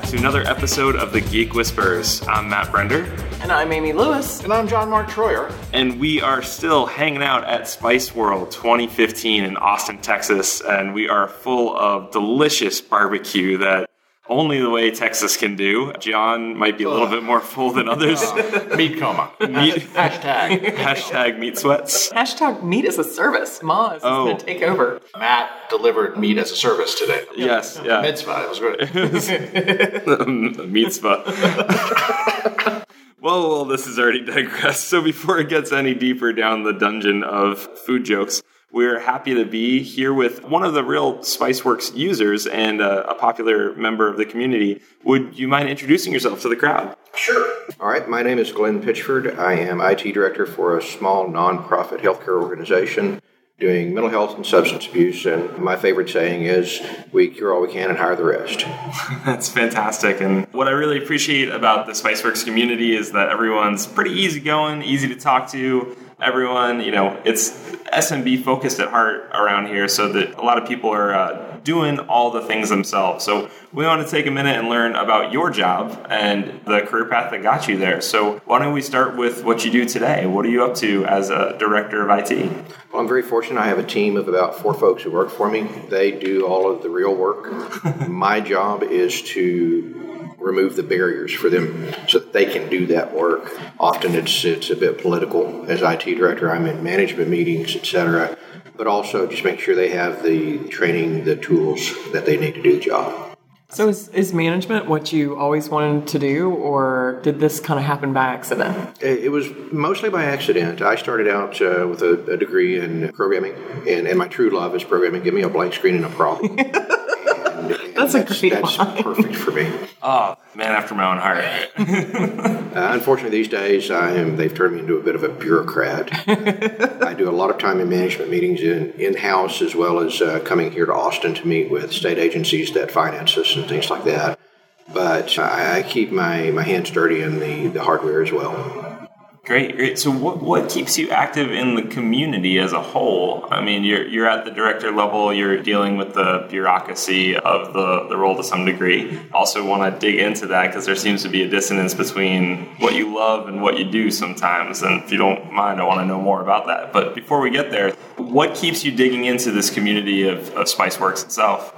back to another episode of the Geek Whisperers. I'm Matt Brender. And I'm Amy Lewis. And I'm John Mark Troyer. And we are still hanging out at SpiceWorld 2015 in Austin, Texas. And we are full of delicious barbecue that only the way Texas can do. John might be a little bit more full than others. Meat coma. Meat, Hashtag. hashtag meat sweats. Hashtag meat as a service. Ma is Oh. going to take over. Matt delivered meat as a service today. Yes, yeah. Mitzvah. It was good. mitzvah. well, well, this has already digressed. So before it gets any deeper down the dungeon of food jokes, we're happy to be here with one of the real Spiceworks users and uh, a popular member of the community. Would you mind introducing yourself to the crowd? Sure. All right, my name is Glenn Pitchford. I am IT director for a small nonprofit healthcare organization doing mental health and substance abuse. And my favorite saying is, we cure all we can and hire the rest. That's fantastic. And what I really appreciate about the Spiceworks community is that everyone's pretty easygoing, easy to talk to. Everyone, you know, it's SMB focused at heart around here, so that a lot of people are uh, doing all the things themselves. So we want to take a minute and learn about your job and the career path that got you there. So why don't we start with what you do today? What are you up to as a director of IT? Well, I'm very fortunate. I have a team of about four folks who work for me. They do all of the real work. my job is to remove the barriers for them so that they can do that work. Often it's it's a bit political. As IT director, I'm in management meetings, etc. But also just make sure they have the training, the tools that they need to do the job. So, is, is management what you always wanted to do, or did this kind of happen by accident? It it was mostly by accident. I started out uh, with a, a degree in programming, and, and my true love is programming. Give me a blank screen and a problem. And- and That's a great That's line. perfect for me. Oh, man after my own heart. Uh, unfortunately, these days I am. They've turned me into a bit of a bureaucrat. I do a lot of time in management meetings in in house, as well as uh, coming here to Austin to meet with state agencies that finance us and things like that. But I, I keep my, my hands dirty in the, the hardware as well. Great, great. So, what what keeps you active in the community as a whole? I mean, you're you're at the director level. You're dealing with the bureaucracy of the the role to some degree. Also, want to dig into that because there seems to be a dissonance between what you love and what you do sometimes. And if you don't mind, I want to know more about that. But before we get there, what keeps you digging into this community of, of Spiceworks itself?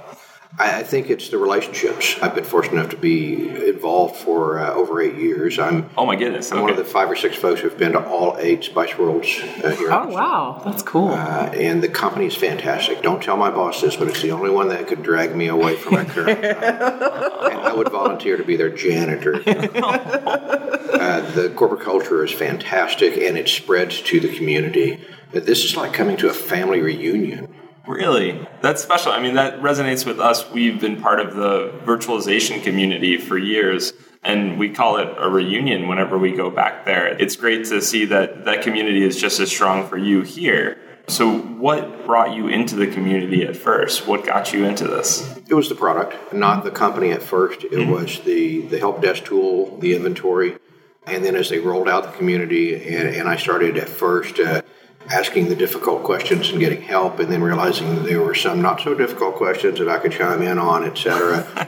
I, I think it's the relationships. I've been fortunate enough to be involved for uh, over eight years. I'm Oh my goodness! I'm one of the five or six folks who've been to all eight SpiceWorlds uh, here. Oh, wow. That's cool. Uh, and the company is fantastic. Don't tell my boss this, but it's the only one that could drag me away from my current job. And I would volunteer to be their janitor. uh, the corporate culture is fantastic, and it spreads to the community. But this is like coming to a family reunion. Really? That's special. I mean, that resonates with us. We've been part of the virtualization community for years, and we call it a reunion whenever we go back there. It's great to see that that community is just as strong for you here. So, what brought you into the community at first? What got you into this? It was the product, not the company at first. It was the, the help desk tool, the inventory. And then as they rolled out the community, and, and I started at first uh, asking the difficult questions and getting help, and then realizing that there were some not so difficult questions that I could chime in on, et cetera.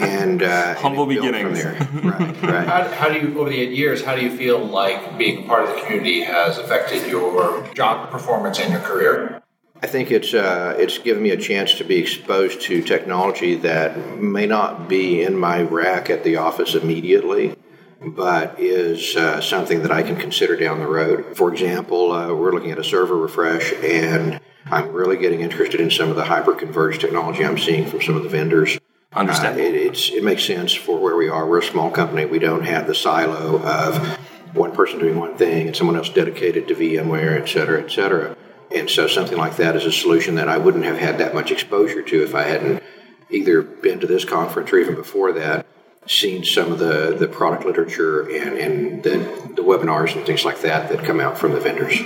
and uh, Humble and beginnings. From there. Right, right. How, how do you, over the eight years, how do you feel like being part of the community has affected your job performance and your career? I think it's uh, it's given me a chance to be exposed to technology that may not be in my rack at the office immediately, but is uh, something that I can consider down the road. For example, uh, we're looking at a server refresh, and I'm really getting interested in some of the hyper-converged technology I'm seeing from some of the vendors. Understand. Uh, it, it's, it makes sense for where we are. We're a small company. We don't have the silo of one person doing one thing and someone else dedicated to VMware, et cetera, et cetera. And so something like that is a solution that I wouldn't have had that much exposure to if I hadn't either been to this conference or even before that, seen some of the, the product literature and, and the, the webinars and things like that that come out from the vendors.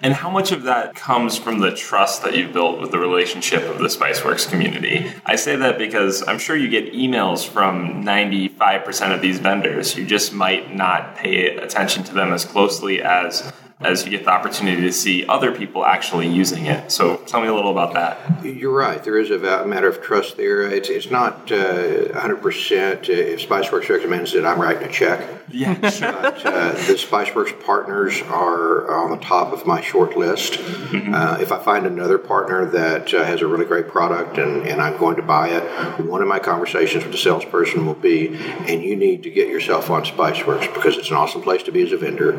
And how much of that comes from the trust that you've built with the relationship of the Spiceworks community? I say that because I'm sure you get emails from 95% of these vendors. You just might not pay attention to them as closely as as you get the opportunity to see other people actually using it. So tell me a little about that. You're right. There is a matter of trust there. It's, it's not uh, 100%. If Spiceworks recommends it, I'm writing a check. Yeah, sure. But uh, the Spiceworks partners are on the top of my short list. Mm-hmm. Uh, if I find another partner that uh, has a really great product and, and I'm going to buy it, one of my conversations with the salesperson will be, and you need to get yourself on Spiceworks because it's an awesome place to be as a vendor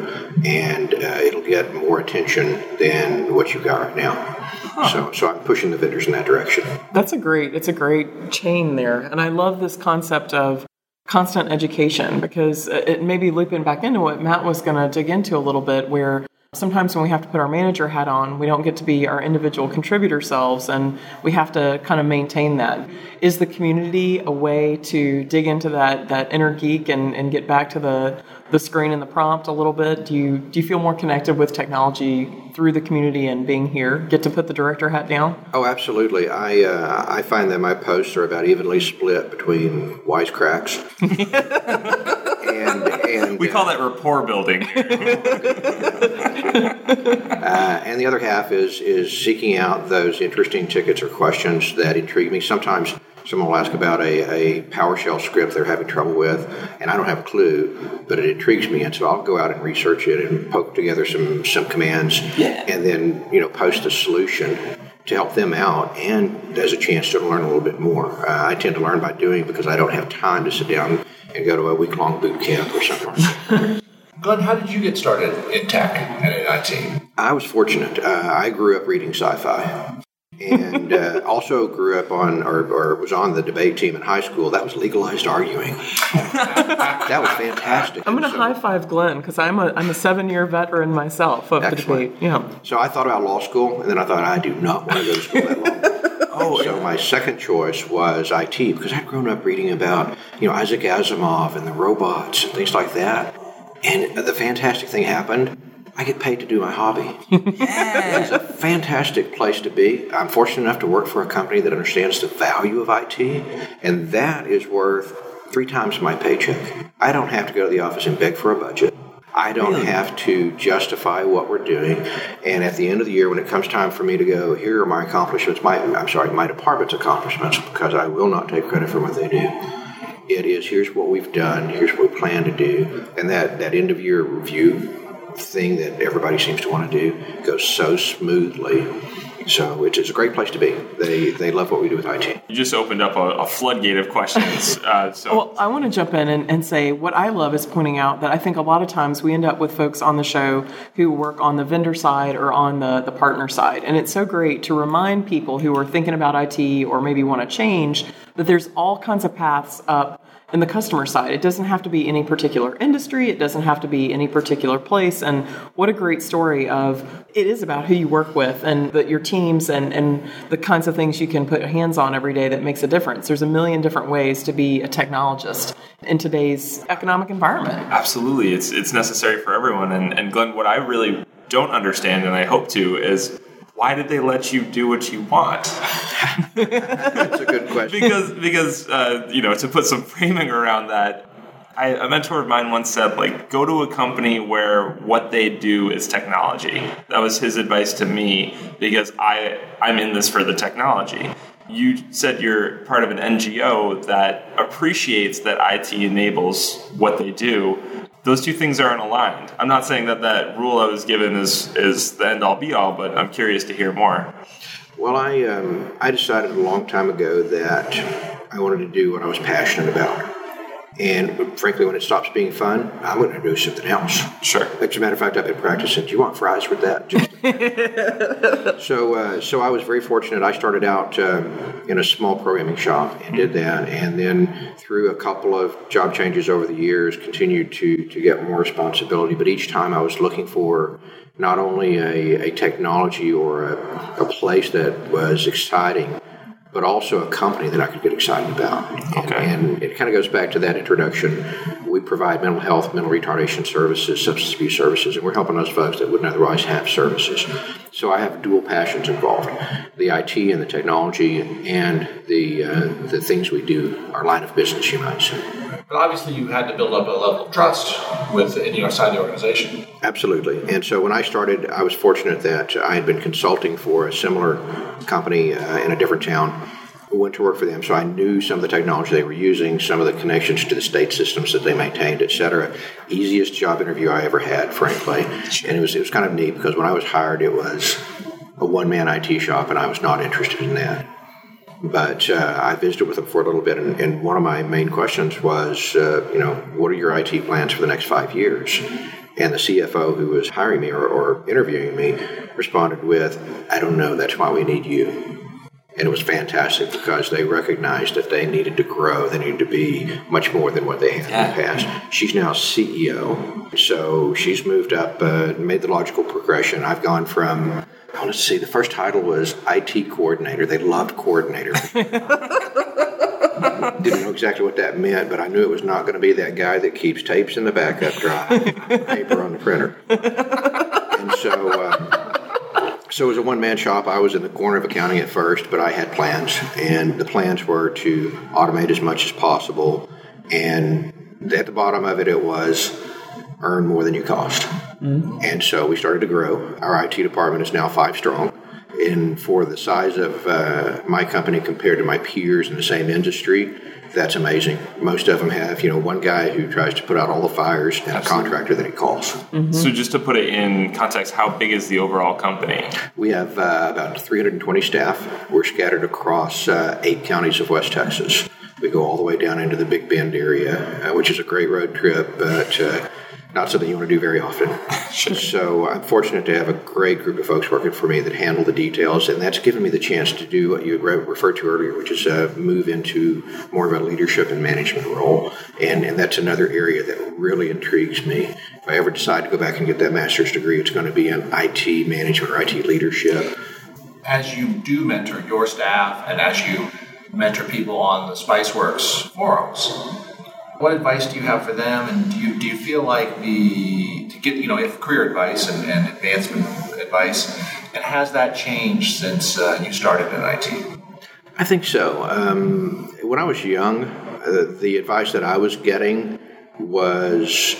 and uh, it'll get more attention than what you've got right now. Huh. So, so I'm pushing the vendors in that direction. That's a great, it's a great chain there. And I love this concept of constant education because it may be looping back into what Matt was going to dig into a little bit, where sometimes when we have to put our manager hat on, we don't get to be our individual contributor selves, and we have to kind of maintain that. Is the community a way to dig into that that inner geek and, and get back to the the screen and the prompt a little bit? Do you do you feel more connected with technology through the community and being here? Get to put the director hat down? Oh, absolutely. I uh, I find that my posts are about evenly split between wisecracks. and, and we call that rapport building. uh, and the other half is is seeking out those interesting tickets or questions that intrigue me. Sometimes someone will ask about a, a PowerShell script they're having trouble with, and I don't have a clue, but it intrigues me, and so I'll go out and research it and poke together some some commands, yeah. and then you know post a solution to help them out and as a chance to learn a little bit more. Uh, I tend to learn by doing because I don't have time to sit down and go to a week long boot camp or something. Glenn, how did you get started in tech and in IT? I was fortunate. Uh, I grew up reading sci fi and uh, also grew up on or, or, was on the debate team in high school. That was legalized arguing. that was fantastic. I'm going to so, high five Glenn because I'm a I'm a seven year veteran myself of excellent. the debate. Yeah. So I thought about law school, and then I thought I do not want to go to school that long. oh, so yeah. my second choice was IT because I'd grown up reading about you know Isaac Asimov and the robots and things like that. And the fantastic thing happened I get paid to do my hobby. yeah. It's a fantastic place to be. I'm fortunate enough to work for a company that understands the value of IT, and that is worth three times my paycheck. I don't have to go to the office and beg for a budget. I don't really? have to justify what we're doing. And at the end of the year, when it comes time for me to go, here are my accomplishments, my, I'm sorry, my department's accomplishments, because I will not take credit for what they do. It is, here's what we've done, here's what we plan to do. And that, that end of year review thing that everybody seems to want to do goes so smoothly. So it's, it's a great place to be. They they love what we do with IT. You just opened up a, a floodgate of questions. Uh, so. Well, I want to jump in and, and say what I love is pointing out that I think a lot of times we end up with folks on the show who work on the vendor side or on the, the partner side. And it's so great to remind people who are thinking about IT or maybe want to change that there's all kinds of paths up in the customer side. It doesn't have to be any particular industry, it doesn't have to be any particular place. And what a great story of it is about who you work with and the, your teams and, and the kinds of things you can put hands on every day that makes a difference. There's a million different ways to be a technologist in today's economic environment. Absolutely. It's it's necessary for everyone. And and Glenn, what I really don't understand and I hope to is why did they let you do what you want? That's a good question. because because uh, you know to put some framing around that, I, a mentor of mine once said like go to a company where what they do is technology. That was his advice to me because I I'm in this for the technology. You said you're part of an NGO that appreciates that IT enables what they do, those two things aren't aligned. I'm not saying that that rule I was given is is the end all be all, but I'm curious to hear more. Well, I um, I decided a long time ago that I wanted to do what I was passionate about. And frankly, when it stops being fun, I'm going to do something else. Sure. As a matter of fact, I've been practicing. Do you want fries with that? so, uh, so I was very fortunate. I started out um, in a small programming shop and did that, and then through a couple of job changes over the years, continued to to get more responsibility. But each time, I was looking for not only a, a technology or a, a place that was exciting but also a company that I could get excited about. Okay. And, and, it kind of goes back to that introduction. We provide mental health, mental retardation services, substance abuse services, and we're helping those folks that wouldn't otherwise have services. So I have dual passions involved: the IT and the technology, and the uh, the things we do, our line of business, you might say. But obviously, you had to build up a level of trust with in your side of the organization. Absolutely. And so when I started, I was fortunate that I had been consulting for a similar company uh, in a different town. Went to work for them, so I knew some of the technology they were using, some of the connections to the state systems that they maintained, et cetera. Easiest job interview I ever had, frankly. And it was it was kind of neat because when I was hired, it was a one man IT shop, and I was not interested in that. But uh, I visited with them for a little bit, and, and one of my main questions was, uh, you know, what are your IT plans for the next five years? And the CFO who was hiring me or, or interviewing me responded with, I don't know, that's why we need you. And it was fantastic because they recognized that they needed to grow. They needed to be much more than what they had in the past. She's now CEO. So she's moved up, uh, made the logical progression. I've gone from, oh, let's see, the first title was IT coordinator. They loved coordinator. Didn't know exactly what that meant, but I knew it was not going to be that guy that keeps tapes in the backup drive, paper on the printer. And so, uh, so it was a one man shop. I was in the corner of accounting at first, but I had plans, and the plans were to automate as much as possible. And at the bottom of it, it was earn more than you cost. And so we started to grow. Our IT department is now five strong. And for the size of uh, my company compared to my peers in the same industry, that's amazing. Most of them have, you know, one guy who tries to put out all the fires and a contractor that he calls. So just to put it in context, how big is the overall company? We have uh, about 320 staff. We're scattered across uh, eight counties of West Texas. We go all the way down into the Big Bend area, uh, which is a great road trip, but uh, not something you want to do very often. So I'm fortunate to have a great group of folks working for me that handle the details, and that's given me the chance to do what you re- referred to earlier, which is uh, move into more of a leadership and management role. And, and that's another area that really intrigues me. If I ever decide to go back and get that master's degree, it's going to be in IT management or IT leadership. As you do mentor your staff and as you mentor people on the Spiceworks forums, what advice do you have for them? And do you, do you feel like the, to get, you know, if career advice and, and advancement advice, and has that changed since uh, you started in IT? I think so. Um, when I was young, uh, the advice that I was getting was,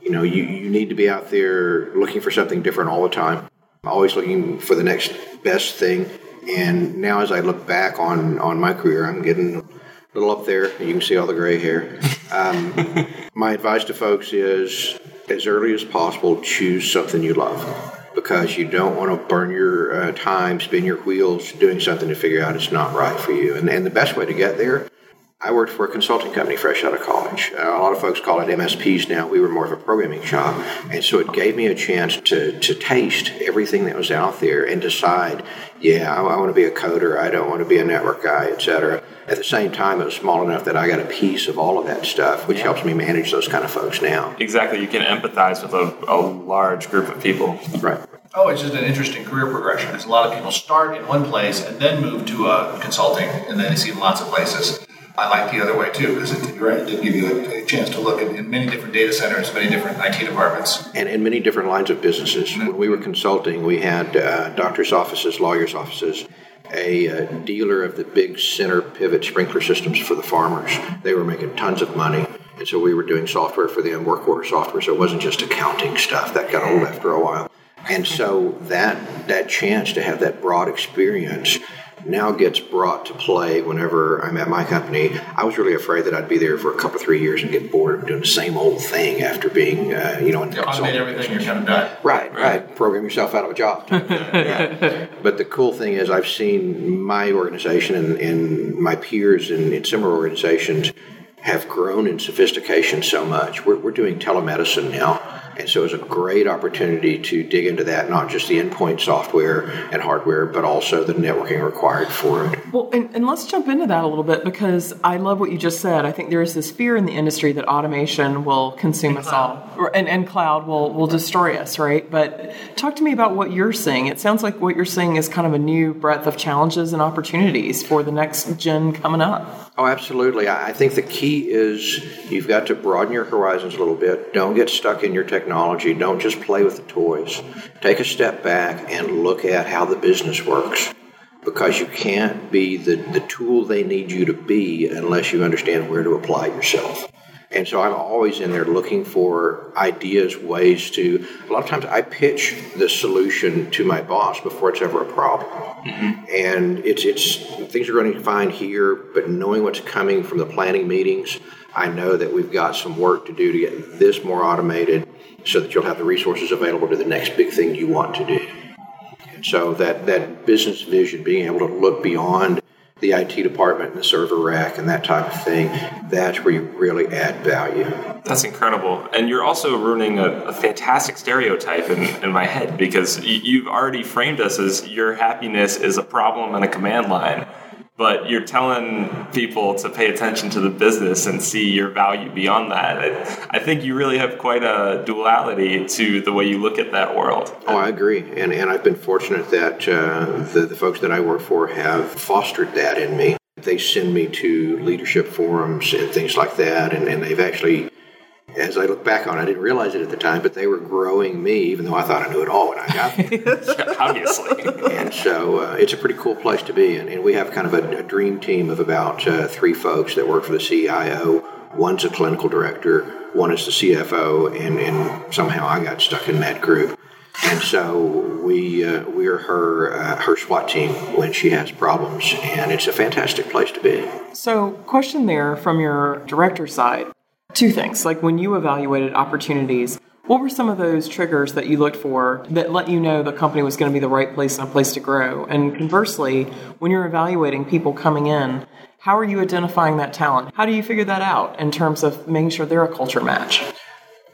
you know, you, you need to be out there looking for something different all the time, always looking for the next best thing. And now, as I look back on, on my career, I'm getting a little up there. You can see all the gray hair. Um, my advice to folks is as early as possible, choose something you love because you don't want to burn your uh, time, spin your wheels doing something to figure out it's not right for you. And, and the best way to get there, I worked for a consulting company fresh out of college. Uh, a lot of folks call it MSPs now. We were more of a programming shop. And so it gave me a chance to, to taste everything that was out there and decide, yeah, I, I want to be a coder. I don't want to be a network guy, et cetera. At the same time, it was small enough that I got a piece of all of that stuff, which helps me manage those kind of folks now. Exactly, you can empathize with a, a large group of people. Right. Oh, it's just an interesting career progression. Because a lot of people start in one place and then move to uh, consulting, and then they see lots of places. I like the other way too, because it, right, it did give you a, a chance to look at in many different data centers, many different IT departments. and in many different lines of businesses. When we were consulting, we had uh, doctors' offices, lawyers' offices, a uh, dealer of the big center pivot sprinkler systems for the farmers. They were making tons of money. And so we were doing software for them, work order software. So it wasn't just accounting stuff. That got old after a while. And so that that chance to have that broad experience now gets brought to play whenever I'm at my company. I was really afraid that I'd be there for a couple, three years and get bored of doing the same old thing after being, uh, you know, in You automate everything, you're kind of done. Right, right. Program yourself out of a job. Yeah. But the cool thing is, I've seen my organization and, and my peers in, in similar organizations have grown in sophistication so much. We're, we're doing telemedicine now. And so it's a great opportunity to dig into that, not just the endpoint software and hardware, but also the networking required for it. Well, and, and let's jump into that a little bit because I love what you just said. I think there is this fear in the industry that automation will consume us all, or, and, and cloud will, will destroy us, right? But talk to me about what you're seeing. It sounds like what you're seeing is kind of a new breadth of challenges and opportunities for the next gen coming up. Oh, absolutely. I think the key is you've got to broaden your horizons a little bit. Don't get stuck in your technology. Don't just play with the toys. Take a step back and look at how the business works because you can't be the, the tool they need you to be unless you understand where to apply yourself. And so I'm always in there looking for ideas, ways to. A lot of times I pitch the solution to my boss before it's ever a problem. Mm-hmm. And it's it's things are going to fine here, but knowing what's coming from the planning meetings, I know that we've got some work to do to get this more automated, so that you'll have the resources available to the next big thing you want to do. And so that that business vision, being able to look beyond the IT department and the server rack and that type of thing, that's where you really add value. That's incredible. And you're also ruining a, a fantastic stereotype in, in, my head because you've already framed us as your happiness is a problem and a command line but you're telling people to pay attention to the business and see your value beyond that. I, think you really have quite a duality to the way you look at that world. Oh, I agree. And, and I've been fortunate that uh, the, the folks that I work for have fostered that in me. They send me to leadership forums and things like that, and, and they've actually as I look back on it, I didn't realize it at the time, but they were growing me, even though I thought I knew it all when I got there. Obviously. and so uh, it's a pretty cool place to be. And, and we have kind of a, a dream team of about uh, three folks that work for the CEO. One's a clinical director, one is the CFO, and, and somehow I got stuck in that group. And so we uh, we're her uh, her SWAT team when she has problems, and it's a fantastic place to be. So, question there from your director side two things. Like when you evaluated opportunities, what were some of those triggers that you looked for that let you know the company was going to be the right place and a place to grow? And conversely, when you're evaluating people coming in, how are you identifying that talent? How do you figure that out in terms of making sure they're a culture match?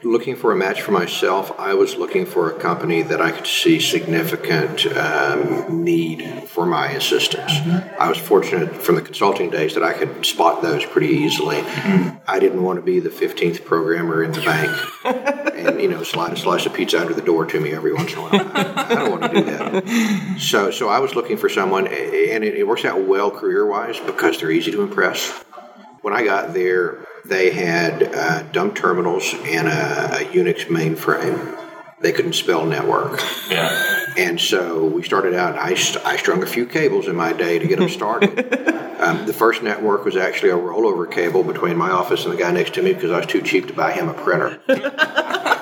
Looking for a match for myself, I was looking for a company that I could see significant um, need for my assistance. Mm-hmm. I was fortunate from the consulting days that I could spot those pretty easily. Mm-hmm. I didn't want to be the 15th programmer in the bank and, you know, slide a slice of pizza under the door to me every once in a while. I, I don't want to do that. So, so I was looking for someone, and it, it works out well career wise because they're easy to impress. When I got there, they had uh, dumb terminals and a, a Unix mainframe. They couldn't spell network. Yeah. And so we started out, I, I strung a few cables in my day to get them started. um, the first network was actually a rollover cable between my office and the guy next to me because I was too cheap to buy him a printer.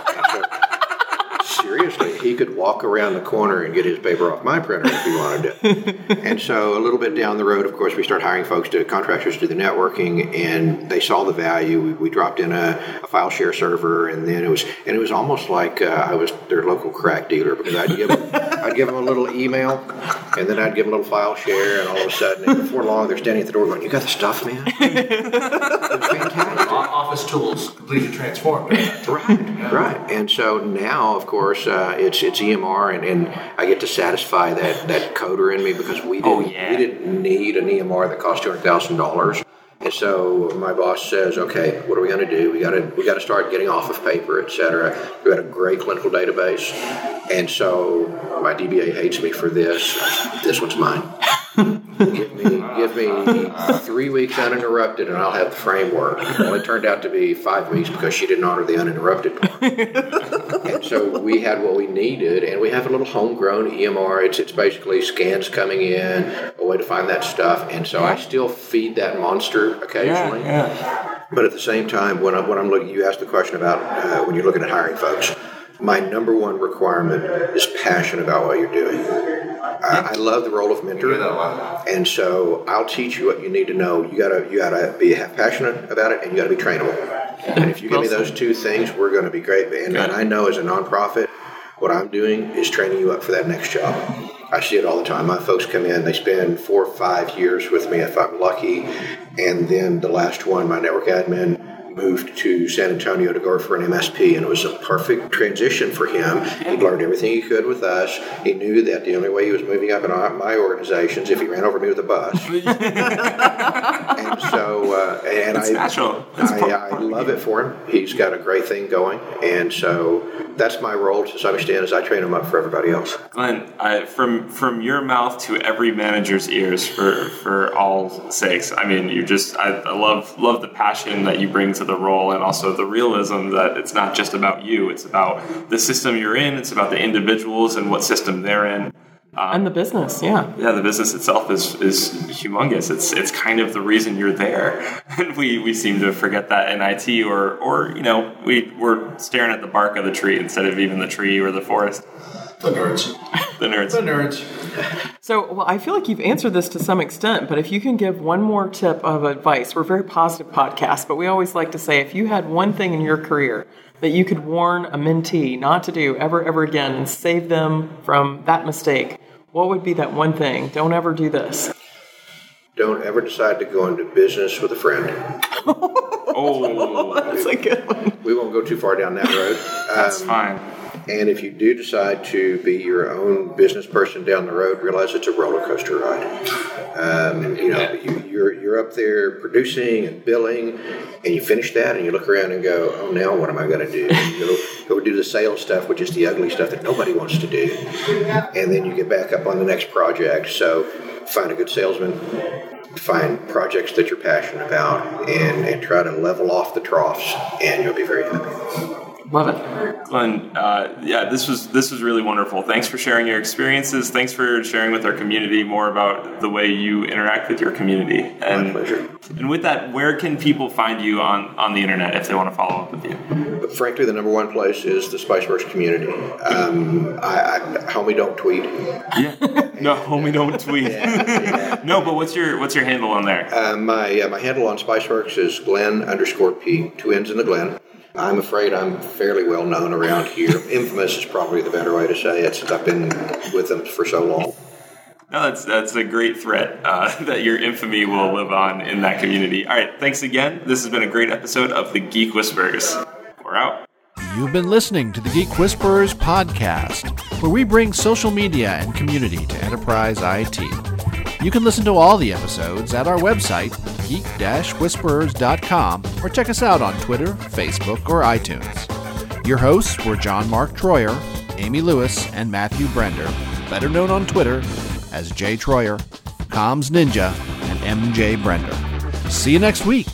seriously, he could walk around the corner and get his paper off my printer if he wanted to. and so a little bit down the road, of course, we start hiring folks to contractors to do the networking, and they saw the value. We, we dropped in a, a, file share server, and then it was and it was almost like uh, I was their local crack dealer because I'd give them, I'd give them a little email, and then I'd give them a little file share, and all of a sudden, before long, they're standing at the door going, "You got the stuff, man." fantastic. Office tools completely transformed. right, yeah. right. And so now, of course, uh, it's it's EMR, and, and I get to satisfy that that coder in me because we oh, didn't oh, yeah. we didn't need an EMR that cost two hundred thousand dollars. And so my boss says, "Okay, what are we going to do? We got to we got to start getting off of paper, et cetera. We got a great clinical database, and so my DBA hates me for this. This one's mine give me give me three weeks uninterrupted, and I'll have the framework. Well, it turned out to be five weeks because she didn't honor the uninterrupted part. and so we had what we needed, and we have a little homegrown EMR. It's it's basically scans coming in, a way to find that stuff, and so I still feed that monster occasionally. Yeah, yeah. But at the same time, when I'm, when I'm looking, you asked the question about uh, when you're looking at hiring folks. My number one requirement is passion about what you're doing I, I love the role of mentor, and so I'll teach you what you need to know. You gotta you gotta be passionate about it, and you gotta be trainable. And if you give me those two things, we're going to be great. And, and I know as a nonprofit, what I'm doing is training you up for that next job. I see it all the time. My folks come in, they spend four or five years with me if I'm lucky, and then the last one, my network admin, moved to San Antonio to go for an MSP, and it was a perfect transition for him. He learned everything he could with us. He knew that the only way he was moving up in my organization is if he ran over me with a bus. and so, uh, and it's I, natural. I, I, love it for him. He's got a great thing going, and so that's my role to some extent as I train him up for everybody else. Glenn, I, from from your mouth to every manager's ears, for for all sakes. I mean, you just I, I love love the passion that you bring to the role and also the realism that it's not just about you, it's about the system you're in, it's about the individuals and what system they're in. Um, and the business, yeah, yeah, the business itself is is humongous. It's it's kind of the reason you're there, and we, we seem to forget that in IT, or or you know we we're staring at the bark of the tree instead of even the tree or the forest. The nerds. The nerds. The nerds. So, well, I feel like you've answered this to some extent, but if you can give one more tip of advice, we're a very positive podcast, but we always like to say if you had one thing in your career that you could warn a mentee not to do ever, ever again and save them from that mistake, what would be that one thing? Don't ever do this. Don't ever decide to go into business with a friend. oh, that's a good one. We won't go too far down that road. That's um, fine. And if you do decide to be your own business person down the road, realize it's a roller coaster ride. Um, you know, you, you're you're up there producing and billing, and you finish that, and you look around and go, "Oh, now what am I going to do?" Go do the sales stuff, which is the ugly stuff that nobody wants to do, and then you get back up on the next project. So, find a good salesman, find projects that you're passionate about, and, and try to level off the troughs, and you'll be very happy. Love it, Glenn. Uh, yeah, this was this was really wonderful. Thanks for sharing your experiences. Thanks for sharing with our community more about the way you interact with your community. And, My pleasure. And with that, where can people find you on on the internet if they want to follow up with you? But frankly, the number one place is the Spiceworks community. Um, I, I, homie, don't tweet. Yeah, no, homie, don't tweet. yeah, yeah. no, but what's your what's your handle on there? Uh, my uh, my handle on Spiceworks is Glenn underscore P. Two N's in the Glenn. I'm afraid I'm fairly well known around here. Infamous is probably the better way to say it since I've been with them for so long. No, that's that's a great threat uh, that your infamy will live on in that community. All right, thanks again. This has been a great episode of the Geek Whisperers. We're out. You've been listening to the Geek Whisperers podcast, where we bring social media and community to enterprise IT. You can listen to all the episodes at our website, geek-whisperers.com, or check us out on Twitter, Facebook, or iTunes. Your hosts were John Mark Troyer, Amy Lewis, and Matthew Brender, better known on Twitter as Jay Troyer, Comms Ninja, and MJ Brender. See you next week.